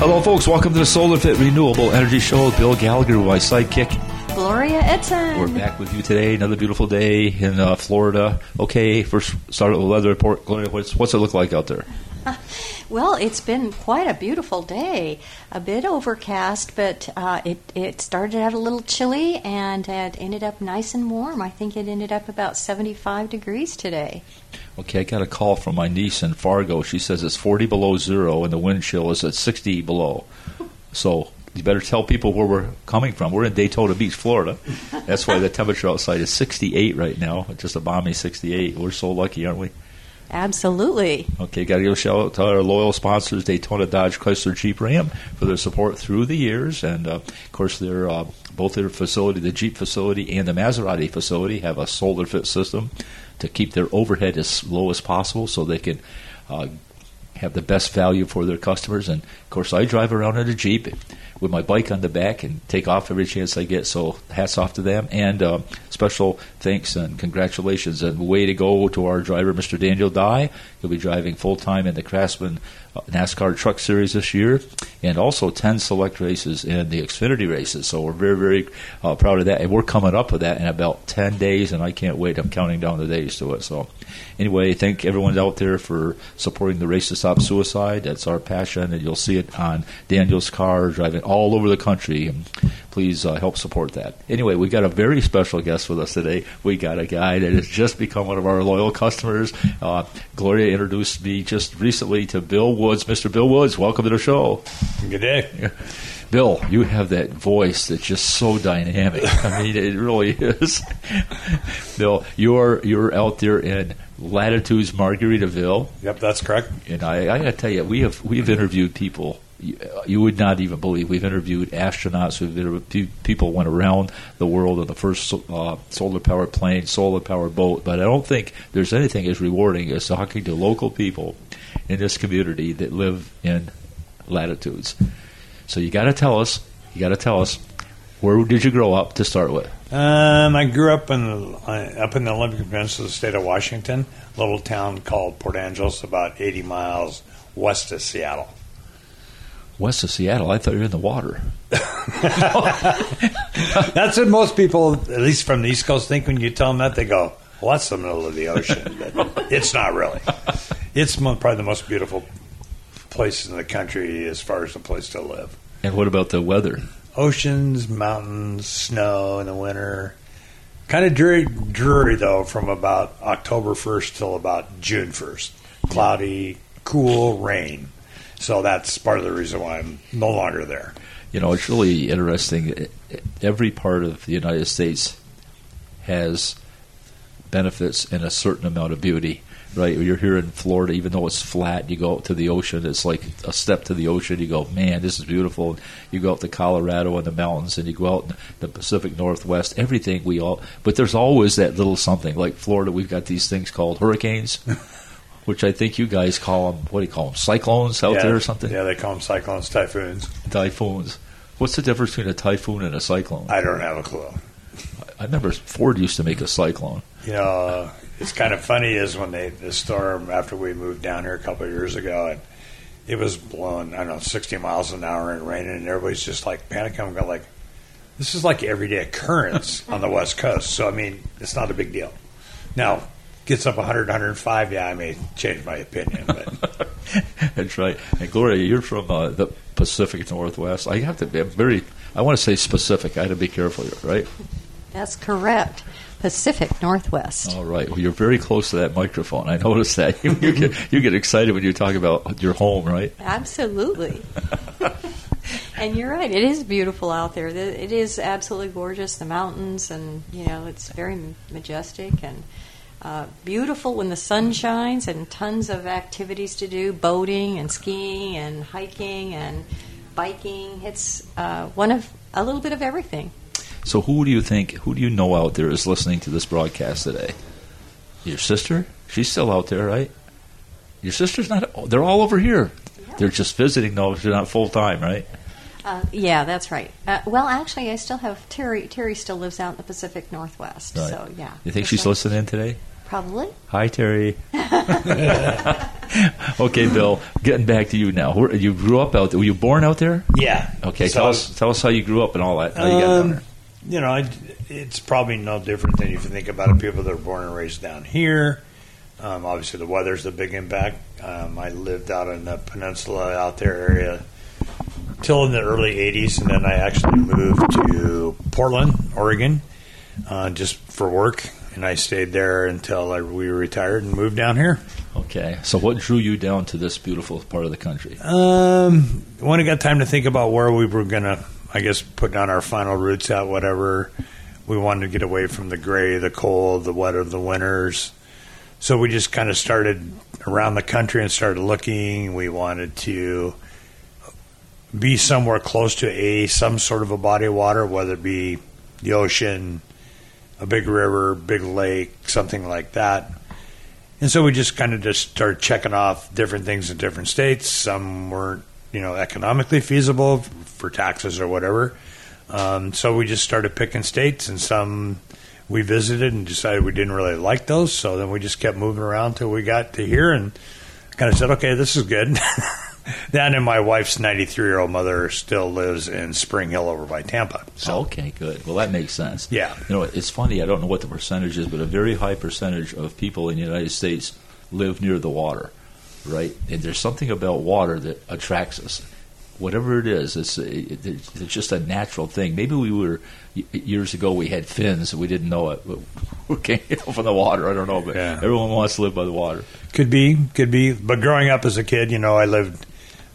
Hello, folks. Welcome to the Solar Fit Renewable Energy Show. Bill Gallagher, my sidekick. Gloria Edson. We're back with you today. Another beautiful day in uh, Florida. Okay, first start with the weather report. Gloria, what's, what's it look like out there? Well, it's been quite a beautiful day. A bit overcast, but uh, it it started out a little chilly and it ended up nice and warm. I think it ended up about 75 degrees today. Okay, I got a call from my niece in Fargo. She says it's 40 below zero and the wind chill is at 60 below. So you better tell people where we're coming from. We're in Daytona Beach, Florida. That's why the temperature outside is 68 right now. Just a balmy 68. We're so lucky, aren't we? Absolutely. Okay, got to give a shout out to our loyal sponsors, Daytona Dodge Chrysler Jeep Ram, for their support through the years. And uh, of course, their uh, both their facility, the Jeep facility and the Maserati facility, have a solar fit system to keep their overhead as low as possible, so they can. Uh, have the best value for their customers, and of course, I drive around in a Jeep with my bike on the back and take off every chance I get. So hats off to them, and uh, special thanks and congratulations and way to go to our driver, Mr. Daniel Dye. He'll be driving full time in the Craftsman uh, NASCAR Truck Series this year, and also 10 select races in the Xfinity races. So we're very, very uh, proud of that, and we're coming up with that in about 10 days, and I can't wait. I'm counting down the days to it. So anyway, thank everyone out there for supporting the Race to Stop Suicide. That's our passion, and you'll see it on Daniel's car driving all over the country. And please uh, help support that. Anyway, we got a very special guest with us today. We got a guy that has just become one of our loyal customers. Uh, Gloria introduced me just recently to Bill Woods. Mr. Bill Woods, welcome to the show. Good day. Bill, you have that voice that's just so dynamic. I mean, it really is. Bill, you're you're out there in Latitudes Margaritaville. Yep, that's correct. And I, I got to tell you, we have we've interviewed people you, would not even believe. We've interviewed astronauts. We've interviewed people went around the world on the first uh, solar powered plane, solar powered boat. But I don't think there's anything as rewarding as talking to local people in this community that live in latitudes. So you got to tell us. You got to tell us where did you grow up to start with? Um, I grew up in uh, up in the Olympic Peninsula, the state of Washington, little town called Port Angeles, about 80 miles west of Seattle. West of Seattle? I thought you were in the water. that's what most people, at least from the East Coast, think when you tell them that. They go, "Well, that's the middle of the ocean," but it's not really. It's probably the most beautiful place in the country as far as a place to live. And what about the weather? Oceans, mountains, snow in the winter. Kind of dreary, dreary though, from about October 1st till about June 1st. Cloudy, cool, rain. So that's part of the reason why I'm no longer there. You know, it's really interesting. Every part of the United States has benefits and a certain amount of beauty right? You're here in Florida, even though it's flat, you go out to the ocean. It's like a step to the ocean. You go, man, this is beautiful. You go out to Colorado and the mountains, and you go out in the Pacific Northwest. Everything we all, but there's always that little something. Like Florida, we've got these things called hurricanes. which I think you guys call them. What do you call them? Cyclones out yeah, there or something? Yeah, they call them cyclones, typhoons. Typhoons. What's the difference between a typhoon and a cyclone? I don't have a clue. I remember Ford used to make a cyclone. You know, uh, it's kind of funny is when they the storm after we moved down here a couple of years ago and it was blowing I don't know sixty miles an hour and raining and everybody's just like panicking. I'm going like, this is like everyday occurrence on the West Coast. So I mean, it's not a big deal. Now gets up 100, 105, yeah, I may change my opinion. But that's right. And Gloria, you're from uh, the Pacific Northwest. I have to be very. I want to say specific. I have to be careful, right? That's correct. Pacific Northwest. All right. Well, you're very close to that microphone. I noticed that. you, get, you get excited when you talk about your home, right? Absolutely. and you're right. It is beautiful out there. It is absolutely gorgeous. The mountains, and you know, it's very majestic and uh, beautiful when the sun shines, and tons of activities to do: boating and skiing and hiking and biking. It's uh, one of a little bit of everything. So, who do you think, who do you know out there is listening to this broadcast today? Your sister? She's still out there, right? Your sister's not, they're all over here. Yeah. They're just visiting, though. They're not full time, right? Uh, yeah, that's right. Uh, well, actually, I still have Terry. Terry still lives out in the Pacific Northwest. Right. So, yeah. You think she's listening today? Probably. Hi, Terry. okay, Bill. Getting back to you now. Where, you grew up out there. Were you born out there? Yeah. Okay. So- tell us. Tell us how you grew up and all that. How you got down Um, there. you know, I- it's probably no different than if you think about it, people that are born and raised down here. Um, obviously, the weather's a big impact. Um, I lived out in the peninsula out there area till in the early 80s, and then I actually moved to Portland, Oregon, uh, just for work. And I stayed there until I, we retired and moved down here. Okay. So, what drew you down to this beautiful part of the country? Um, when it got time to think about where we were gonna, I guess, put down our final roots at, whatever. We wanted to get away from the gray, the cold, the wet of the winters. So we just kind of started around the country and started looking. We wanted to be somewhere close to a some sort of a body of water, whether it be the ocean, a big river, big lake, something like that. And so we just kind of just started checking off different things in different states. Some weren't, you know, economically feasible for taxes or whatever. Um, so we just started picking states, and some we visited and decided we didn't really like those. So then we just kept moving around till we got to here and kind of said, okay, this is good. then and my wife's 93 year old mother still lives in Spring Hill over by Tampa. So okay, good. Well, that makes sense. Yeah. You know, it's funny. I don't know what the percentage is, but a very high percentage of people in the United States live near the water, right? And there's something about water that attracts us. Whatever it is, it's it, it's just a natural thing. Maybe we were years ago we had fins and we didn't know it. But we came from the water. I don't know, but Yeah. everyone wants to live by the water. Could be, could be. But growing up as a kid, you know, I lived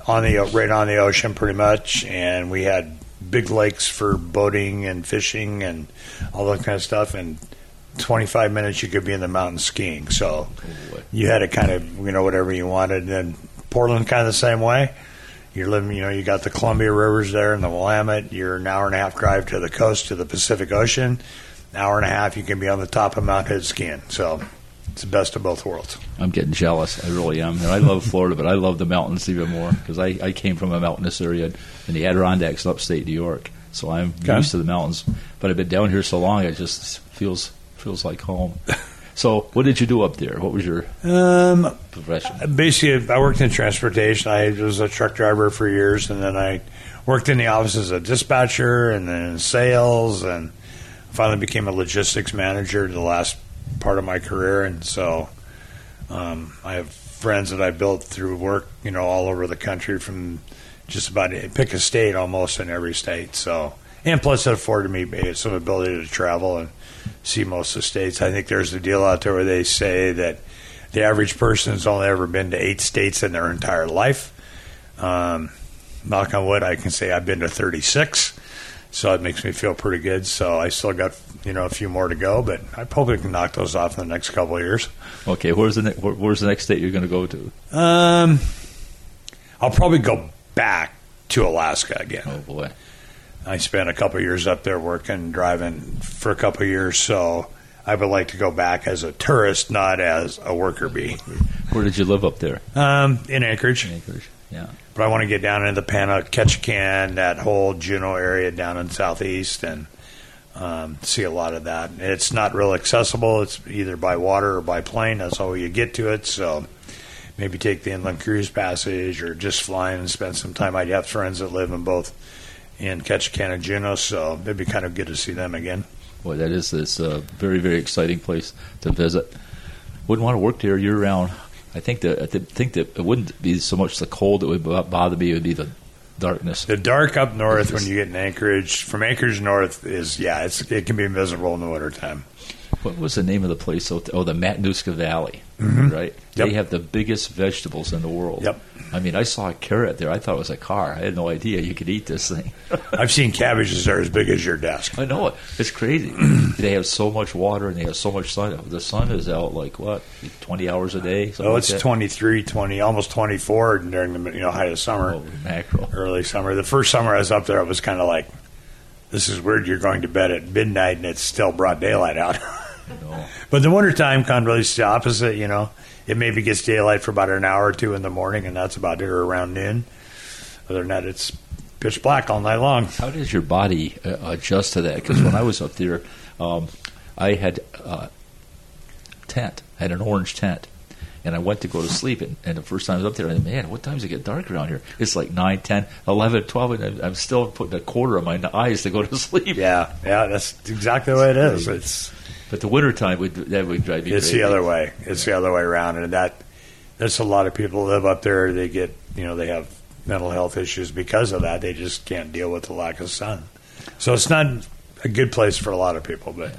on the right on the ocean pretty much, and we had big lakes for boating and fishing and all that kind of stuff. And 25 minutes, you could be in the mountains skiing. So oh, boy. you had to kind of, you know, whatever you wanted. And then Portland, kind of the same way. You're living, you know, you got the Columbia rivers there and the Willamette. You're an hour and a half drive to the coast to the Pacific Ocean. An hour and a half, you can be on the top of Mount Hood skiing. So it's the best of both worlds. I'm getting jealous. I really am. And I love Florida, but I love the mountains even more because I, I came from a mountainous area in the Adirondacks, upstate New York. So I'm Okay. used to the mountains. But I've been down here so long, it just feels feels like home. so, what did you do up there? What was your Um, profession? basically, I worked in transportation. I was a truck driver for years, and then I worked in the office as a dispatcher, and then in sales, and finally became a logistics manager the last part of my career. And so, um, I have friends that I built through work, you know, all over the country from just about pick a state almost in every state. So, and plus, it afforded me some ability to travel and see most of the states. I think there's a deal out there where they say that the average person has only ever been to eight states in their entire life. Um, knock on wood, I can say I've been to 36, so it makes me feel pretty good. So I still got you know a few more to go, but I probably can knock those off in the next couple of years. Okay, where's the ne- where, where's the next state you're going to go to? Um, I'll probably go back to Alaska again. Oh boy, I spent a couple of years up there working, driving for a couple of years, so I would like to go back as a tourist, not as a worker bee. where did you live up there? Um, in Anchorage, Anchorage. Yeah. but I want to get down into the Pana, Ketchikan, that whole Juneau area down in southeast, and um, see a lot of that. It's not real accessible. It's either by water or by plane. That's how you get to it. So maybe take the inland cruise passage or just fly and spend some time. I have friends that live in both in Ketchikan and Juneau, so it'd be kind of good to see them again. Boy, that is this uh, very very exciting place to visit. Wouldn't want to work there year round. I think that I th- think that it wouldn't be so much the cold that would bo- bother me; it would be the darkness. The dark up north when you get in Anchorage, from Anchorage north is yeah, it's it can be miserable in the wintertime. What was the name of the place? Oh the Matanuska Valley, Mhm. right? Yep. They have the biggest vegetables in the world. Yep. I mean, I saw a carrot there. I thought it was a car. I had no idea you could eat this thing. I've seen cabbages that are as big as your desk. I know it. It's crazy. they have so much water and they have so much sun. The sun is out like what, twenty hours a day? Oh, like it's that? 23, 20, almost 24 during the you know height of summer, Oh, mackerel. early summer. The first summer I was up there, it was kind of like, this is weird. You're going to bed at midnight and it's still broad daylight out. No. but the wintertime kind of really is the opposite. You know, it maybe gets daylight for about an hour or two in the morning, and that's about it, or around noon. Other than that, it's pitch black all night long. How does your body uh, adjust to that? Because when I was up there, um, I had uh, tent had an orange tent. And I went to go to sleep, and, and the first time I was up there, I said, man, what time does it get dark around here? It's like 9, 10, 11, 12, and I'm- I'm still putting a quarter on my eyes to go to sleep. Yeah, yeah, that's exactly the way it is. It's But the wintertime, would, that would drive me it's crazy. the other way. It's the other way around, and that there's a lot of people live up there. They get you know they have mental health issues because of that. They just can't deal with the lack of sun. So it's not a good place for a lot of people. But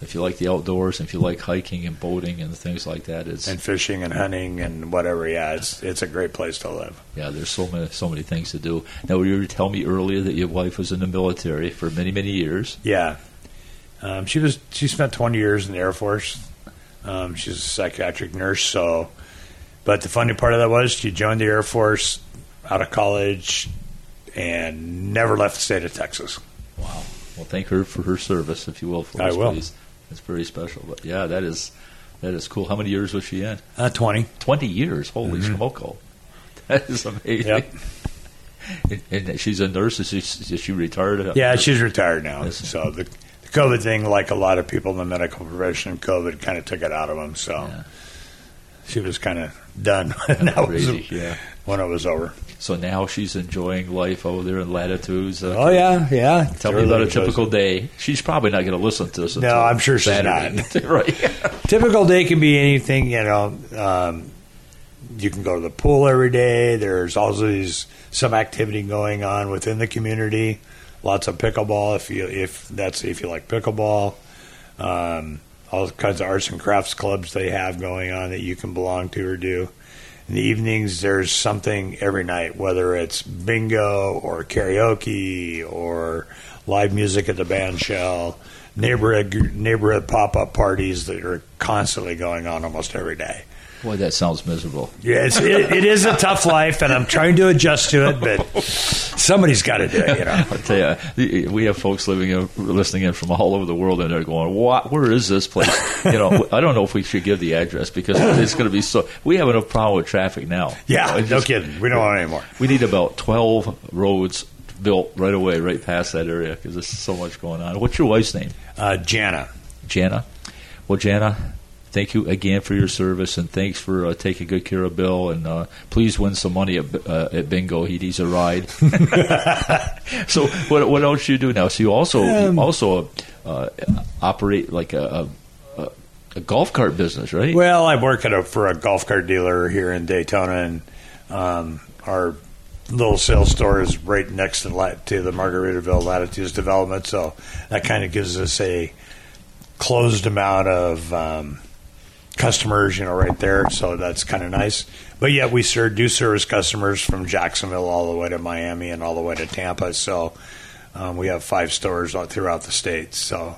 If you like the outdoors, if you like hiking and boating and things like that, it's and fishing and hunting and whatever, yeah, it's it's a great place to live. yeah. There's so many so many things to do. Now, you were telling me earlier that your wife was in the military for many many years. Yeah, um, she was she spent 20 years in the Air Force. Um, she's a psychiatric nurse. So, but the funny part of that was she joined the Air Force out of college and never left the state of Texas. Wow. Well, thank her for her service, if you will. For I us, will. Please. That's very special. But yeah, that is that is cool. How many years was she in? Uh, 20. Twenty years. Holy smoko! That is amazing. Yep. And, and she's a nurse. Is she, is she retired? Yeah, she's retired now. So the COVID thing, like a lot of people in the medical profession, COVID kind of took it out of them. So Yeah. she was kind of done. when that was Yeah. when it was over. So now she's enjoying life over there in latitudes. Uh, Oh yeah, yeah. Tell me about a typical day. She's probably not going to listen to this. No, I'm sure she's Saturday. right. typical day can be anything. You know, um, you can go to the pool every day. There's always some activity going on within the community. Lots of pickleball if you if that's if you like pickleball. Um, all kinds of arts and crafts clubs they have going on that you can belong to or do. In the evenings, there's something every night, whether it's bingo or karaoke or live music at the band shell, neighborhood neighborhood pop up parties that are constantly going on almost every day. Boy, that sounds miserable. Yeah, it's, it, it is a tough life, and I'm trying to adjust to it, but somebody's got to do it. You know. I tell you, we have folks living in, listening in from all over the world, and they're going, "What? Where is this place?" You know, I don't know if we should give the address because it's going to be so. We have enough problem with traffic now. Yeah, You know, it no kidding. We don't want any more. We need about twelve roads built right away, right past that area, because there's so much going on. What's your wife's name? Uh, Jana. Jana. Well, Jana, thank you again for your service, and thanks for uh, taking good care of Bill. And uh, please win some money at, uh, at bingo. He needs a ride. so, what what else do you do now? So you also Um, you also uh, operate like a, a, a golf cart business, right? Well, I work at a, for a golf cart dealer here in Daytona, and um, our little sales store is right next to, to the Margaritaville Latitudes development, so that kind of gives us a closed amount of um, customers, you know, right there. So that's kind of nice. But yeah, we ser- do service customers from Jacksonville all the way to Miami and all the way to Tampa. So um, we have five stores throughout the state. So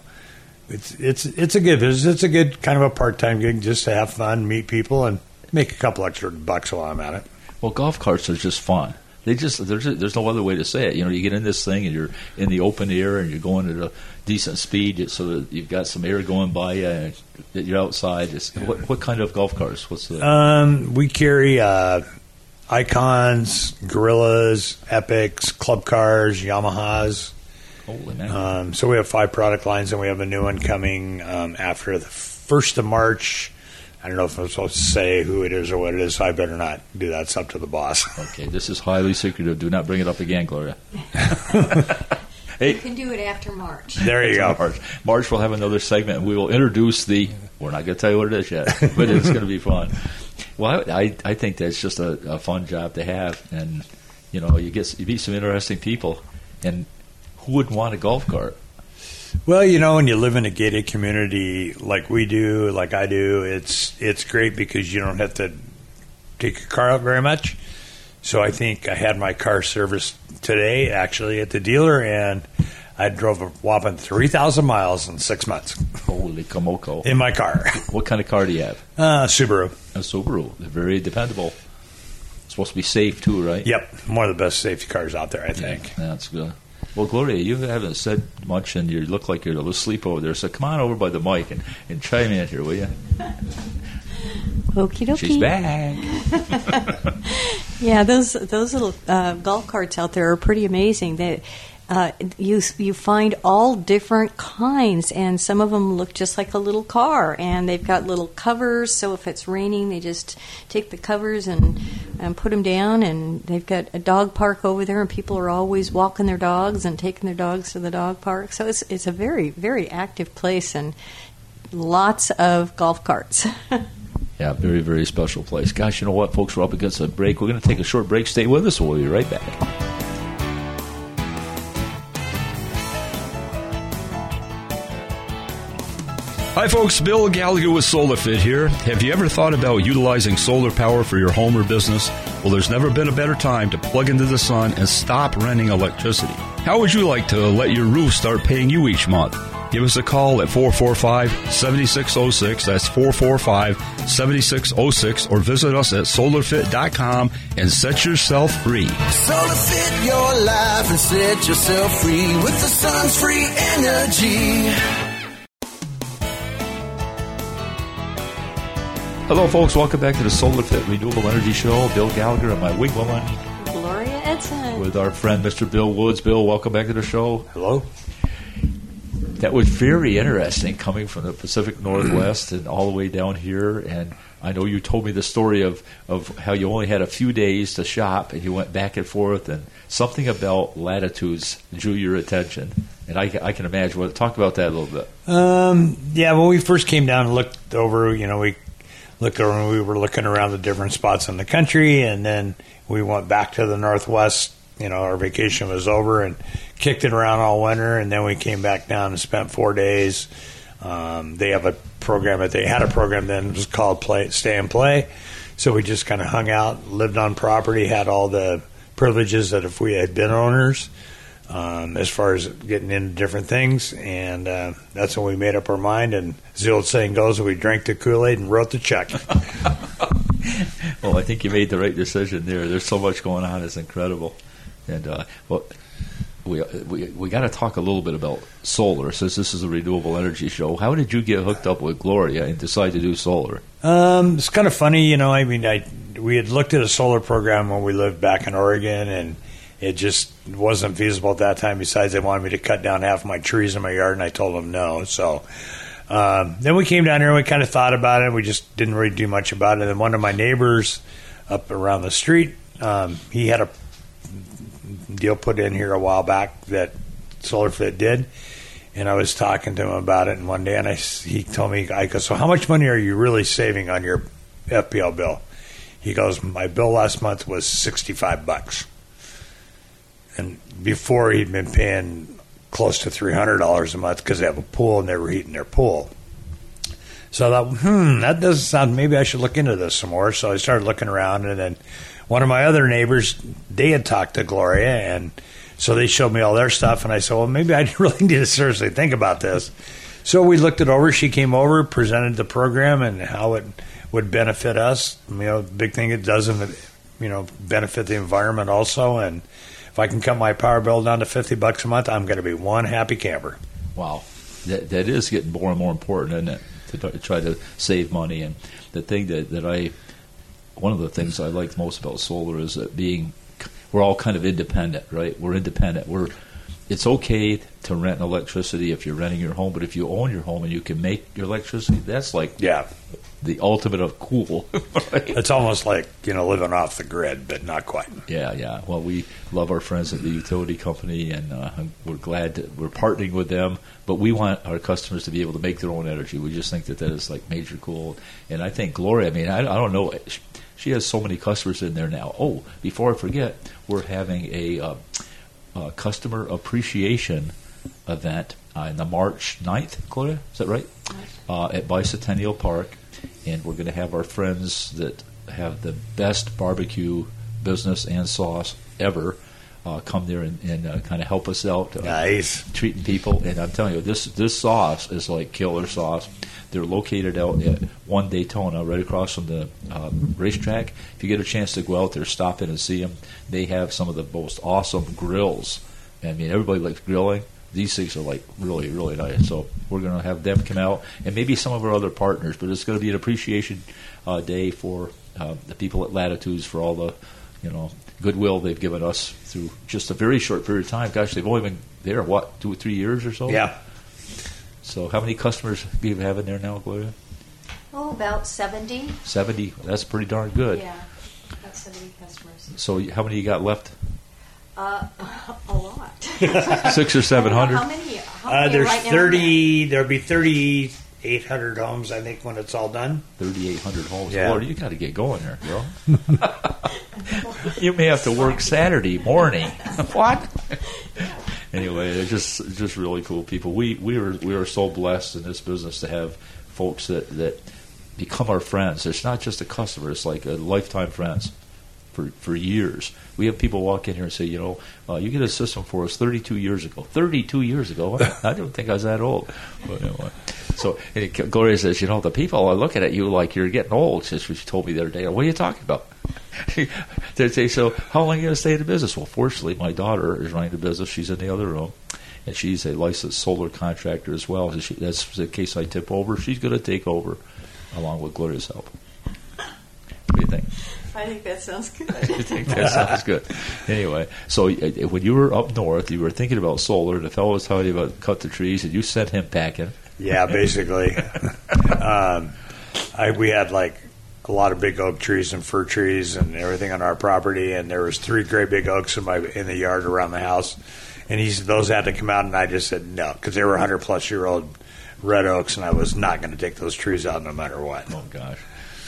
it's it's it's a good business. It's a good kind of a part time gig just to have fun, meet people, and make a couple extra bucks while I'm at it. Well, golf carts are just fun. They just there's there's no other way to say it. You know, you get in this thing and you're in the open air and you're going at a decent speed, so that you've got some air going by you. And you're outside. It's, what, what kind of golf carts? What's the? Um, we carry uh, icons, gorillas, epics, club cars, Yamahas. holy man! Um, so we have five product lines, and we have a new one coming um, after the first of March. I don't know if I'm supposed to say who it is or what it is, so I better not do that. It's up to the boss. okay, this is highly secretive. Do not bring it up again, Gloria. You can do it after March. there you go. March. March we'll have another segment we will introduce the. We're not going to tell you what it is yet, but it's going to be fun. Well, I, I I think that's just a, a fun job to have, and you know you get you meet some interesting people, and who wouldn't want a golf cart? Well, you know, when you live in a gated community like we do, like I do, it's it's great because you don't have to take your car out very much. So I think I had my car serviced today, actually, at the dealer, and I drove a whopping three thousand miles in six months Holy Komoko! in my car. What kind of car do you have? Uh, Subaru. A Subaru. They're very dependable. supposed to be safe too, right? Yep, one of the best safety cars out there, I think. That's good. Well, Gloria, you haven't said much, and you look like you're asleep over there. So come on over by the mic and, and chime in here, will you? Okie dokie. She's back. Yeah, those those little uh, golf carts out there are pretty amazing. They uh, you you find all different kinds, and some of them look just like a little car, and they've got little covers. So if it's raining, they just take the covers and and put them down. And they've got a dog park over there, and people are always walking their dogs and taking their dogs to the dog park. So it's it's a very very active place, and lots of golf carts. Yeah, very, very special place. Gosh, you know what, folks? We're up against a break. We're going to take a short break. Stay with us. We'll be right back. Hi, folks. Bill Gallagher with SolarFit here. Have you ever thought about utilizing solar power for your home or business? Well, there's never been a better time to plug into the sun and stop renting electricity. How would you like to let your roof start paying you each month? Give us a call at 445 7606. That's 445 7606. Or visit us at solarfit.com and set yourself free. SolarFit your life and set yourself free with the sun's free energy. Hello, folks. Welcome back to the Solar Fit Renewable Energy Show. Bill Gallagher and my wing woman Gloria Edson. with our friend Mr. Bill Woods. Bill, welcome back to the show. Hello. That was very interesting coming from the Pacific Northwest and all the way down here. And I know you told me the story of, of how you only had a few days to shop and you went back and forth, and something about latitudes drew your attention. And I, I can imagine. Well, talk about that a little bit. Um, yeah, when we first came down and looked over, you know, we looked over and we were looking around the different spots in the country, and then we went back to the Northwest. You know, our vacation was over and kicked it around all winter, and then we came back down and spent four days. Um, they have a program that they had a program then it was called Play Stay and Play. So we just kind of hung out, lived on property, had all the privileges that if we had been owners, um, as far as getting into different things. And uh, that's when we made up our mind. And as the old saying goes, we drank the Kool Aid and wrote the check. Well, I think you made the right decision there. There's so much going on; it's incredible. And uh, well, we we we got to talk a little bit about solar, since this is a renewable energy show. How did you get hooked up with Gloria and decide to do solar? Um, it's kind of funny, you know. I mean, I we had looked at a solar program when we lived back in Oregon, and it just wasn't feasible at that time. Besides, they wanted me to cut down half my trees in my yard, and I told them no. So um, then we came down here and we kind of thought about it. We just didn't really do much about it. And one of my neighbors up around the street, um, he had a deal put in here a while back that SolarFit did. And I was talking to him about it, and one day, and I, he told me, I go, so how much money are you really saving on your FPL bill? He goes, my bill last month was sixty-five bucks, and before he'd been paying close to three hundred dollars a month because they have a pool and they were heating their pool. So I thought, hmm, that doesn't sound. Maybe I should look into this some more. So I started looking around, and then one of my other neighbors, they had talked to Gloria, and so they showed me all their stuff, and I said, well, maybe I really need to seriously think about this. So we looked it over. She came over, presented the program and how it would benefit us. You know, big thing it doesn't, you know, benefit the environment also. And if I can cut my power bill down to fifty bucks a month, I'm going to be one happy camper. Wow, that that is getting more and more important, isn't it? To try to save money, and the thing that that I, one of the things I like most about solar is that being, we're all kind of independent, right? We're independent. We're, it's okay to rent electricity if you're renting your home, but if you own your home and you can make your electricity, that's like Yeah, the ultimate of cool. right? it's almost like you know living off the grid, but not quite. Yeah, yeah. Well, we love our friends at the utility company, and uh, we're glad that we're partnering with them. But we want our customers to be able to make their own energy. We just think that that is like major cool. And I think Gloria. I mean, I, I don't know. She, she has so many customers in there now. Oh, before I forget, we're having a uh, uh, customer appreciation event on the March 9th, Gloria. Is that right? Uh, at Bicentennial Park, and we're going to have our friends that have the best barbecue business and sauce ever uh, come there and, and uh, kind of help us out. Uh, Nice. treating people. And I'm telling you, this this sauce is like killer sauce. They're located out at One Daytona, right across from the uh, racetrack. If you get a chance to go out there, stop in and see them. They have some of the most awesome grills. I mean, everybody likes grilling. These things are like really, really nice. So we're going to have them come out, and maybe some of our other partners. But it's going to be an appreciation uh, day for uh, the people at Latitudes for all the you know, goodwill they've given us through just a very short period of time. Gosh, they've only been there what two or three years or so. Yeah. So how many customers do you have in there now, Gloria? Oh, about 70. Seventy. That's pretty darn good. Yeah, about 70 customers. So how many you got left? Uh, a lot. Six or seven hundred. How many? How Uh, there's right now? 30. There'll be 3,800 homes, I think, when it's all done. Thirty-eight hundred homes. Yeah. Lord, you got to get going there, girl. you may have to work Saturday morning. what? anyway, it's just just really cool people. We we are we are so blessed in this business to have folks that that become our friends. It's not just a customer; it's like a lifetime friends for for years. We have people walk in here and say, you know, uh, you get a system for us 32 years ago. 32 years ago. I don't think I was that old. But anyway. So and it, Gloria says, you know, the people are looking at you like you're getting old. Since she told me the other day, what are you talking about? they say, so how long are you going to stay in the business? Well, fortunately, my daughter is running the business. She's in the other room. And she's a licensed solar contractor as well. So she, that's the case I tip over. She's going to take over along with Gloria's help. What do you think? I think that sounds good. I think that sounds good. Anyway, so uh, when you were up north, you were thinking about solar. The fellow was telling you about cut the trees, and you sent him packing. Yeah, basically. um, I, we had like a lot of big oak trees and fir trees and everything on our property, and there was three great big oaks in my in the yard around the house. And he said those had to come out, and I just said no because they were 100 plus year old red oaks, and I was not going to take those trees out no matter what. Oh gosh,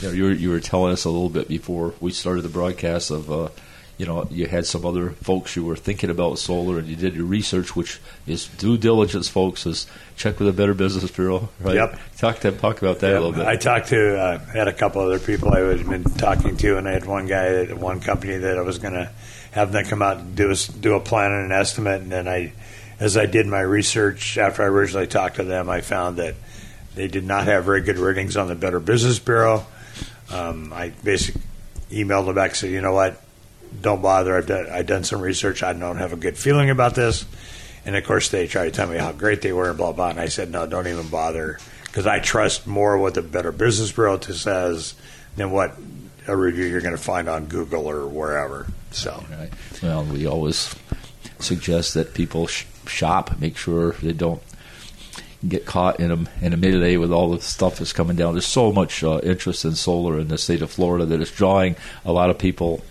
you, know, you were you were telling us a little bit before we started the broadcast of. Uh, you know, you had some other folks you were thinking about solar, and you did your research, which is due diligence, folks. Is check with the Better Business Bureau, right? Yep. Talk to talk about that a little bit. I talked to uh, had a couple other people I had been talking to, and I had one guy at one company that I was going to have them come out and do a, do a plan and an estimate. And then I, as I did my research after I originally talked to them, I found that they did not have very good ratings on the Better Business Bureau. Um, I basically emailed them back and said, you know what, don't bother. I've done, I've done some research. I don't have a good feeling about this. And of course, they tried to tell me how great they were and blah blah. And I said, no, don't even bother, because I trust more what the Better Business Bureau says than what a review you're going to find on Google or wherever. So Right. Well, we always suggest that people sh- shop, make sure they don't get caught in a in a melee with all the stuff that's coming down. There's so much uh, interest in solar in the state of Florida that it's drawing a lot of people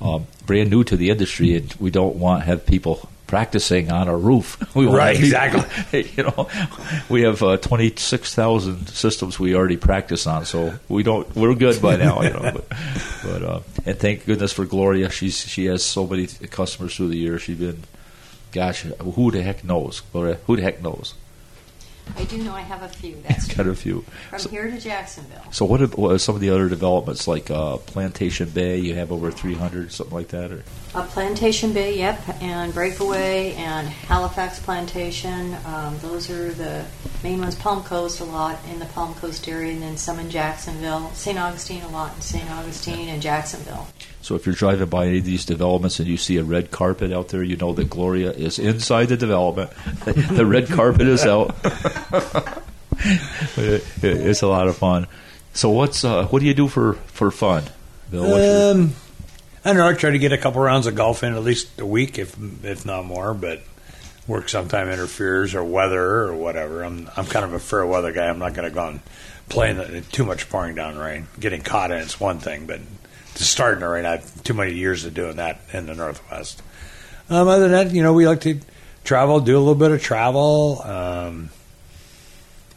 um, brand new to the industry, and we don't want to have people practicing on our roof. We want Right, people- exactly. You know, we have uh, twenty six thousand systems we already practice on, so we don't. We're good by now, you know. But, but uh, and thank goodness for Gloria. She's she has so many customers through the years. She's been, gosh, who the heck knows? Who the heck knows? I do know I have a few. That's Got a few. from So, here to Jacksonville. so what, are, what are some of the other developments like uh, Plantation Bay? You have over three hundred, something like that, or Uh, Plantation Bay, yep, and Breakaway and Halifax Plantation. Um, those are the main ones. Palm Coast a lot in the Palm Coast area, and then some in Jacksonville. St. Augustine a lot in St. Augustine and Jacksonville. So if you're driving by any of these developments and you see a red carpet out there, you know that Gloria is inside the development. the red carpet is out. It- it's a lot of fun. So what's uh, what do you do for for fun, Bill? What's your- um, I don't know. I try to get a couple rounds of golf in at least a week, if if not more. But work sometime interferes or weather or whatever. I'm I'm kind of a fair weather guy. I'm not going to go and play in the, too much pouring down rain. Getting caught in it's one thing, but to start in the rain, I've too many years of doing that in the Northwest. Um, other than that, you know, we like to travel, do a little bit of travel, um,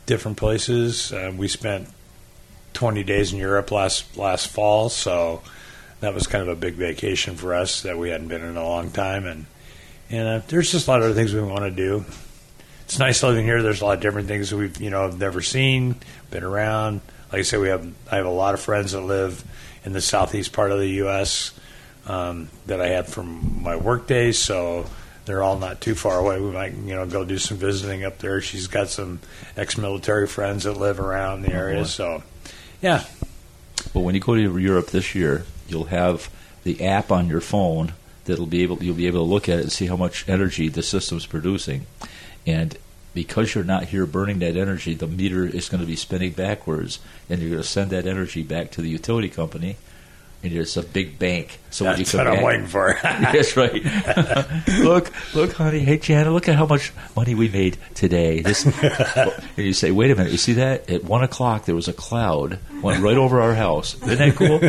different places. Uh, we spent 20 days in Europe last last fall, so that was kind of a big vacation for us that we hadn't been in a long time. And and uh, there's just a lot of other things we want to do. It's nice living here. There's a lot of different things we've you know never seen, been around. Like I said, we have I have a lot of friends that live in the southeast part of the U.S. Um, that I had from my work days, so they're all not too far away. We might you know go do some visiting up there. She's got some ex-military friends that live around the Oh, area, so yeah, well, when you go to Europe this year, you'll have the app on your phone that'll be able you'll be able to look at it and see how much energy the system's producing, and because you're not here burning that energy, the meter is going to be spinning backwards, and you're going to send that energy back to the utility company, and it's a big bank. So That's what I'm waiting for. That's right. look, look, honey. Hey, Janet, look at how much money we made today. This, and you say, wait a minute. You see that? At one o'clock, there was a cloud went right over our house. Isn't that cool?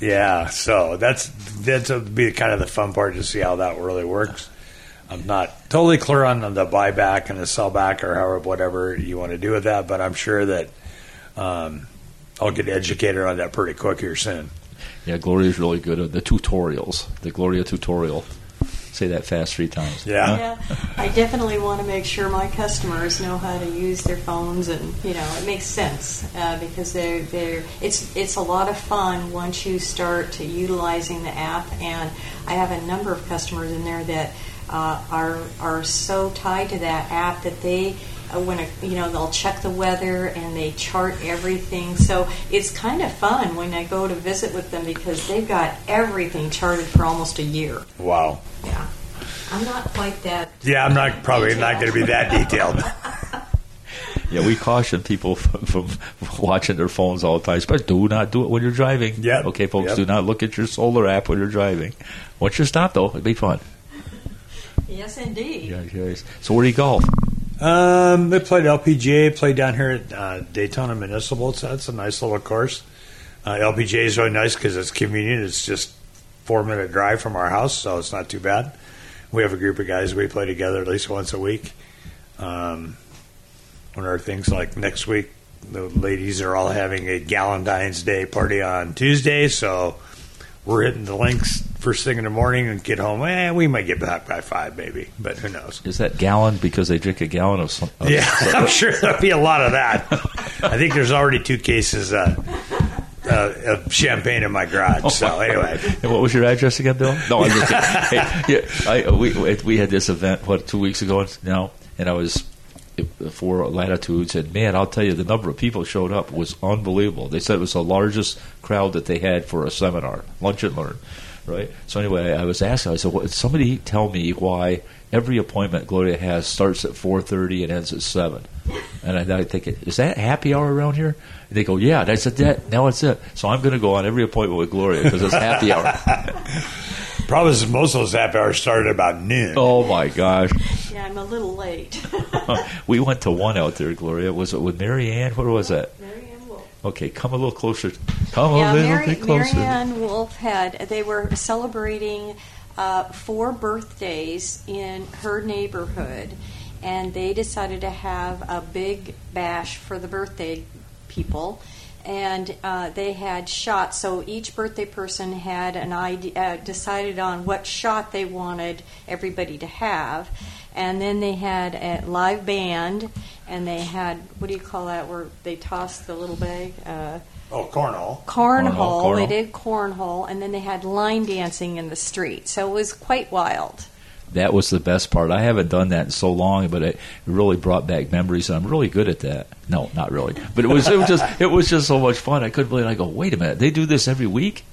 Yeah, so that's that's be kind of the fun part to see how that really works. I'm not totally clear on the buyback and the sellback or however whatever you want to do with that, but I'm sure that um, I'll get educated on that pretty quick here soon. Yeah, Gloria's really good at the tutorials. The Gloria tutorial. Say that fast three times. Yeah. Yeah, I definitely want to make sure my customers know how to use their phones, and you know it makes sense uh, because they're they're it's it's a lot of fun once you start to utilizing the app. And I have a number of customers in there that uh, are are so tied to that app that they. Uh, when a, you know they'll check the weather and they chart everything, so it's kind of fun when I go to visit with them because they've got everything charted for almost a year. Wow. Yeah, I'm not quite that Yeah, I'm not probably not going to be that detailed. Yeah, we caution people from, from watching their phones all the time. But do not do it when you're driving. Yeah. Okay, folks, Yep. do not look at your solar app when you're driving. Once you stop, though, it'd be fun. Yes, indeed. Yeah, yes. So where do you golf? Um, they played LPGA, played down here at uh, Daytona Municipal. So that's a nice little course. Uh, LPGA is really nice because it's convenient. It's just four minute drive from our house, so it's not too bad. We have a group of guys we play together at least once a week. Um, one of our things like next week, the ladies are all having a Galentine's Day party on Tuesday, so we're hitting the links first thing in the morning and get home. Eh, we might get back by five, maybe, but who knows? Is that gallon because they drink a gallon of? Some, of Yeah, I'm sure there'll be a lot of that. I think there's already two cases uh, uh, of champagne in my garage. So anyway, And what was your address again, Bill? No, I'm just kidding. Hey, yeah, I, we we had this event what two weeks ago now, and I was for latitudes, and man, I'll tell you, the number of people showed up was unbelievable. They said it was the largest crowd that they had for a seminar, lunch and learn, right? So anyway, I was asking, I said, well, somebody tell me why every appointment Gloria has starts at four thirty and ends at seven, and I, I think, is that happy hour around here? And they go, yeah, that's it. That now it's it. So I'm going to go on every appointment with Gloria because it's happy hour. problem is most of those happy hours started about noon. Oh my gosh. Yeah, I'm a little late. we went to one out there, Gloria. Was it with Mary Ann? What was that? Mary Ann Wolf. Okay, come a little closer. Come Yeah, a little Mary, bit closer. Mary Ann Wolf had, they were celebrating uh, four birthdays in her neighborhood, and they decided to have a big bash for the birthday people. And uh, they had shots, so each birthday person had an idea, uh, decided on what shot they wanted everybody to have, and then they had a live band, and they had what do you call that? Where they tossed the little bag. Uh, Oh, cornhole. cornhole. Cornhole, They cornhole. did cornhole, and then they had line dancing in the street. So it was quite wild. That was the best part. I haven't done that in so long, but it really brought back memories, and I'm really good at that. No, not really, but it was it was just it was just so much fun. I couldn't believe. It. I go, wait a minute, they do this every week.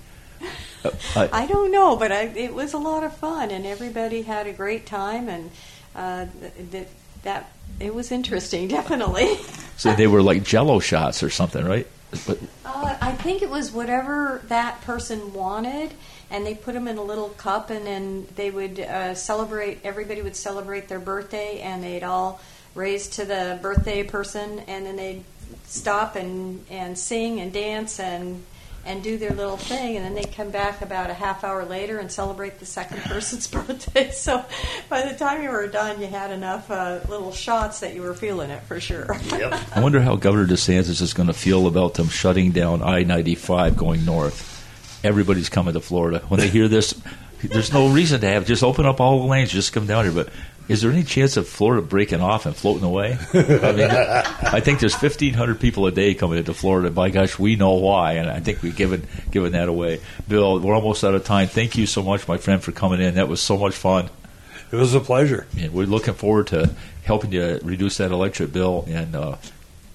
Uh, I, I don't know, but I, it was a lot of fun, and everybody had a great time, and uh, th- th- that it was interesting, definitely. so they were like Jello shots or something, right? But Uh, I think it was whatever that person wanted, and they put them in a little cup, and then they would uh, celebrate. Everybody would celebrate their birthday, and they'd all raise to the birthday person, and then they'd stop and, and sing and dance and and do their little thing, and then they'd come back about a half hour later and celebrate the second person's birthday. So by the time you were done, you had enough uh, little shots that you were feeling it for sure. Yep. I wonder how Governor DeSantis is going to feel about them shutting down I-95 going north. Everybody's coming to Florida. When they hear this, there's no reason to have just open up all the lanes, just come down here. But is there any chance of Florida breaking off and floating away? I mean, I think there's 1,500 people a day coming into Florida. By gosh, we know why, and I think we've given given that away. Bill, we're almost out of time. Thank you so much, my friend, for coming in. That was so much fun. It was a pleasure. And we're looking forward to helping you reduce that electric bill and uh,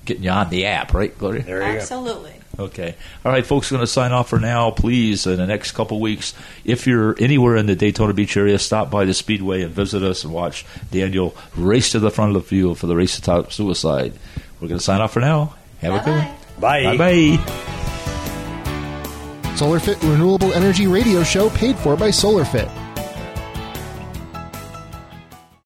getting you on the app, right, Gloria? There you Absolutely. Okay. All right, folks, going to sign off for now. Please, in the next couple weeks, if you're anywhere in the Daytona Beach area, stop by the Speedway and visit us and watch Daniel race to the front of the field for the race to stop suicide. We're going to sign off for now. Have a good one. Bye. Bye bye. SolarFit Renewable Energy Radio Show paid for by SolarFit.